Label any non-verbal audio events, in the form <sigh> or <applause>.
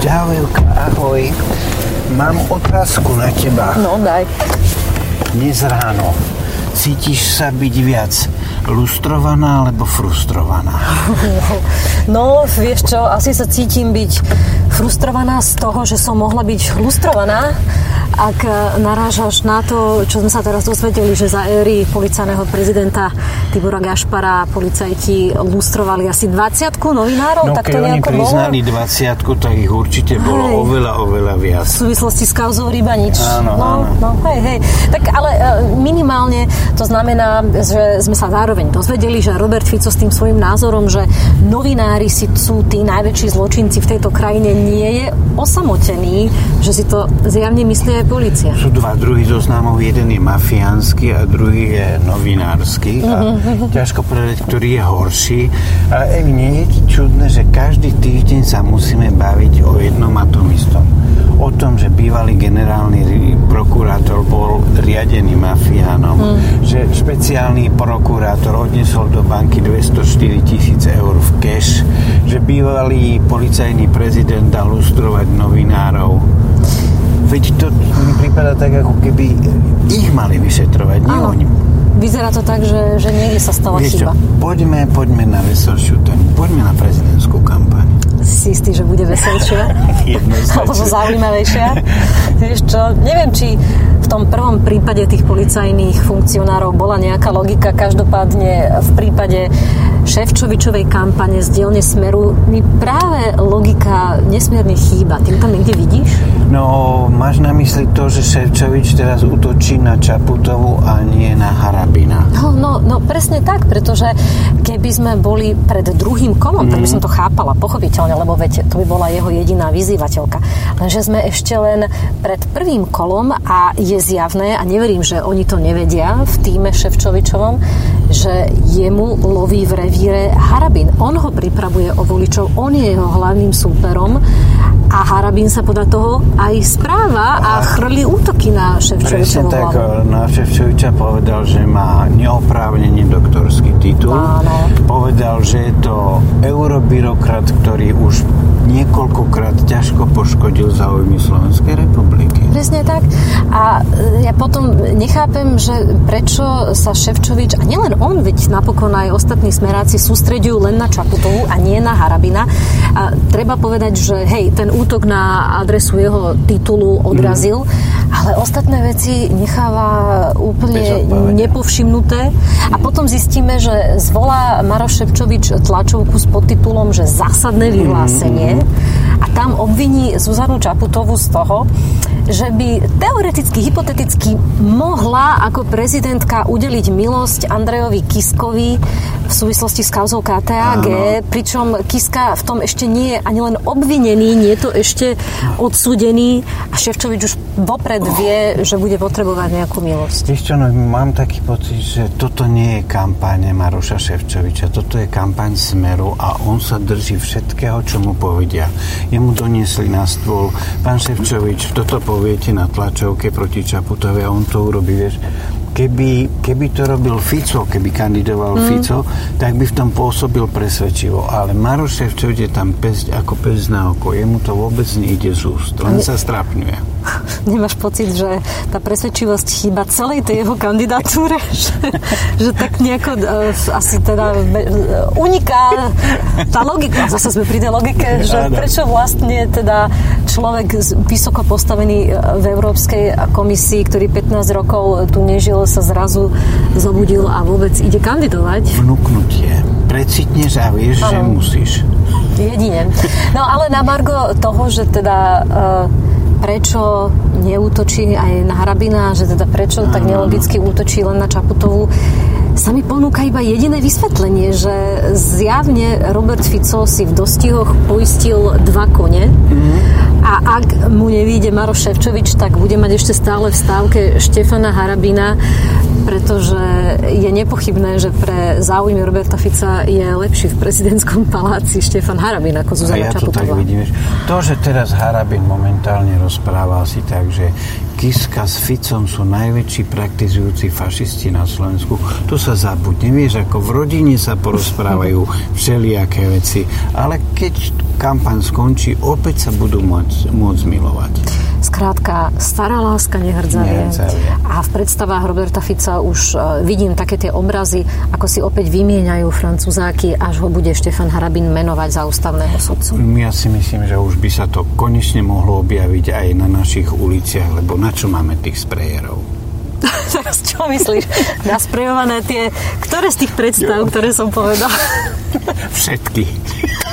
Čau, Ilka, ahoj. Mám otázku na teba. No, daj. Dnes ráno cítiš sa byť viac lustrovaná alebo frustrovaná? <laughs> No, vieš čo, asi sa cítim byť frustrovaná z toho, že som mohla byť lustrovaná ak e, narážaš na to, čo sme sa teraz dozvedeli, že za éry policajného prezidenta Tibora Gašpara policajti lustrovali asi 20 novinárov, no, tak to oni priznali 20 tak ich určite bolo hej. oveľa, oveľa viac. V súvislosti s kauzou ryba nič. Áno, no, áno. no, hej, hej. Tak ale e, minimálne to znamená, že sme sa zároveň dozvedeli, že Robert Fico s tým svojim názorom, že novinári si sú tí najväčší zločinci v tejto krajine, nie je osamotený, že si to zjavne myslí aj policia. Sú dva druhy zoznamov, jeden je mafiánsky a druhý je novinársky. A uh-huh. ťažko povedať, ktorý je horší. Ale Evi, že každý týždeň sa musíme baviť o jednom a tom istom. O tom, že bývalý generálny prokurátor bol riadený mafiánom, hmm. že špeciálny prokurátor odnesol do banky 204 tisíc eur v cash, že bývalý policajný prezident dal lustrovať novinárov Veď to mi prípada tak, ako keby ich mali vyšetrovať, nie oni. Vyzerá to tak, že, že niekde sa stala Vieš chyba. Čo, poďme, poďme na veselšiu tému. Poďme na prezidentskú kampaň. Si istý, že bude veselšia? <laughs> Alebo zaujímavejšia? <laughs> Vieš čo, neviem, či v tom prvom prípade tých policajných funkcionárov bola nejaká logika. Každopádne v prípade Ševčovičovej kampane z dielne Smeru mi práve logika nesmierne chýba. Ty tam niekde vidíš? No, máš na mysli to, že Ševčovič teraz útočí na Čaputovu a nie na Harabina. No, no, no presne tak, pretože keby sme boli pred druhým kolom, mm. tak by mhm. som to chápala, pochopiteľne, lebo veď to by bola jeho jediná vyzývateľka. Lenže sme ešte len pred prvým kolom a je zjavné, a neverím, že oni to nevedia v týme Ševčovičovom, že jemu loví v revíre Harabin. On ho pripravuje o voličov, on je jeho hlavným súperom a Harabin sa podľa toho aj správa a, a chrli útoky na Ševčovičovú Presne tak, na Ševčoviča povedal, že má doktorský titul. Áno. Povedal, že je to eurobyrokrat, ktorý už niekoľkokrát ťažko poškodil záujmy Slovenskej republiky. Presne tak. A e, ja potom nechápem, že prečo sa Ševčovič, a nielen on, veď napokon aj ostatní smeráci sústredujú len na Čaputovu a nie na Harabina. A treba povedať, že hej, ten útok na adresu jeho titulu odrazil, mm. ale ostatné veci necháva úplne nepovšimnuté. A potom zistíme, že zvolá Maroš Ševčovič tlačovku s podtitulom, že zásadné vyhlásenie a tam obviní Zuzanu Čaputovu z toho, že by teoreticky, hypoteticky mohla ako prezidentka udeliť milosť Andrejovi Kiskovi v súvislosti s kauzou KTAG, Áno. pričom Kiska v tom ešte nie je ani len obvinený, nie je to ešte odsúdený a Ševčovič už vopred vie, že bude potrebovať nejakú milosť. Vieš čo, no, mám taký pocit, že toto nie je kampáň Maroša Ševčoviča, toto je kampaň Smeru a on sa drží všetkého, čo mu povedia. Jemu doniesli na stôl, pán Ševčovič, toto poviete na tlačovke proti Čaputovi a on to urobí, vieš keby, keby to robil Fico, keby kandidoval mm. Fico, tak by v tom pôsobil presvedčivo. Ale Maroš Ševčovič je tam pesť ako pesť na oko. Jemu to vôbec nejde z úst. Len sa strapňuje. <laughs> Nemáš pocit, že tá presvedčivosť chýba celej tej jeho kandidatúre? <laughs> že, že tak nejako uh, asi teda uniká tá logika. Zase sme pri tej logike, že prečo vlastne teda človek vysoko postavený v Európskej komisii, ktorý 15 rokov tu nežil sa zrazu zobudil a vôbec ide kandidovať. Vnúknutie. Precitneš a vieš, ano. že musíš. Jedine. No ale na Margo toho, že teda uh, prečo neútočí aj na Harabina, že teda prečo ano. tak nelogicky útočí len na Čaputovú, sa mi ponúka iba jediné vysvetlenie, že zjavne Robert Fico si v dostihoch poistil dva kone mm. A ak mu nevíde Maroš Ševčovič, tak bude mať ešte stále v stávke Štefana Harabina, pretože je nepochybné, že pre záujmy Roberta Fica je lepší v prezidentskom paláci Štefan Harabin ako Zuzana ja to tak vidím. To, že teraz Harabin momentálne rozpráva si tak, že Kiska s Ficom sú najväčší praktizujúci fašisti na Slovensku. To sa zabudne. Vieš, ako v rodine sa porozprávajú <laughs> všelijaké veci, ale keď kampaň skončí, opäť sa budú môcť, môcť milovať. Skrátka, stará láska nehrdzavie. A v predstavách Roberta Fica už uh, vidím také tie obrazy, ako si opäť vymieňajú francúzáky, až ho bude Štefan Harabin menovať za ústavného sudcu. Ja si myslím, že už by sa to konečne mohlo objaviť aj na našich uliciach, lebo na čo máme tých sprejerov? <laughs> Teraz čo myslíš? Nasprejované tie... Ktoré z tých predstav, ktoré som povedal? Všetky. <laughs>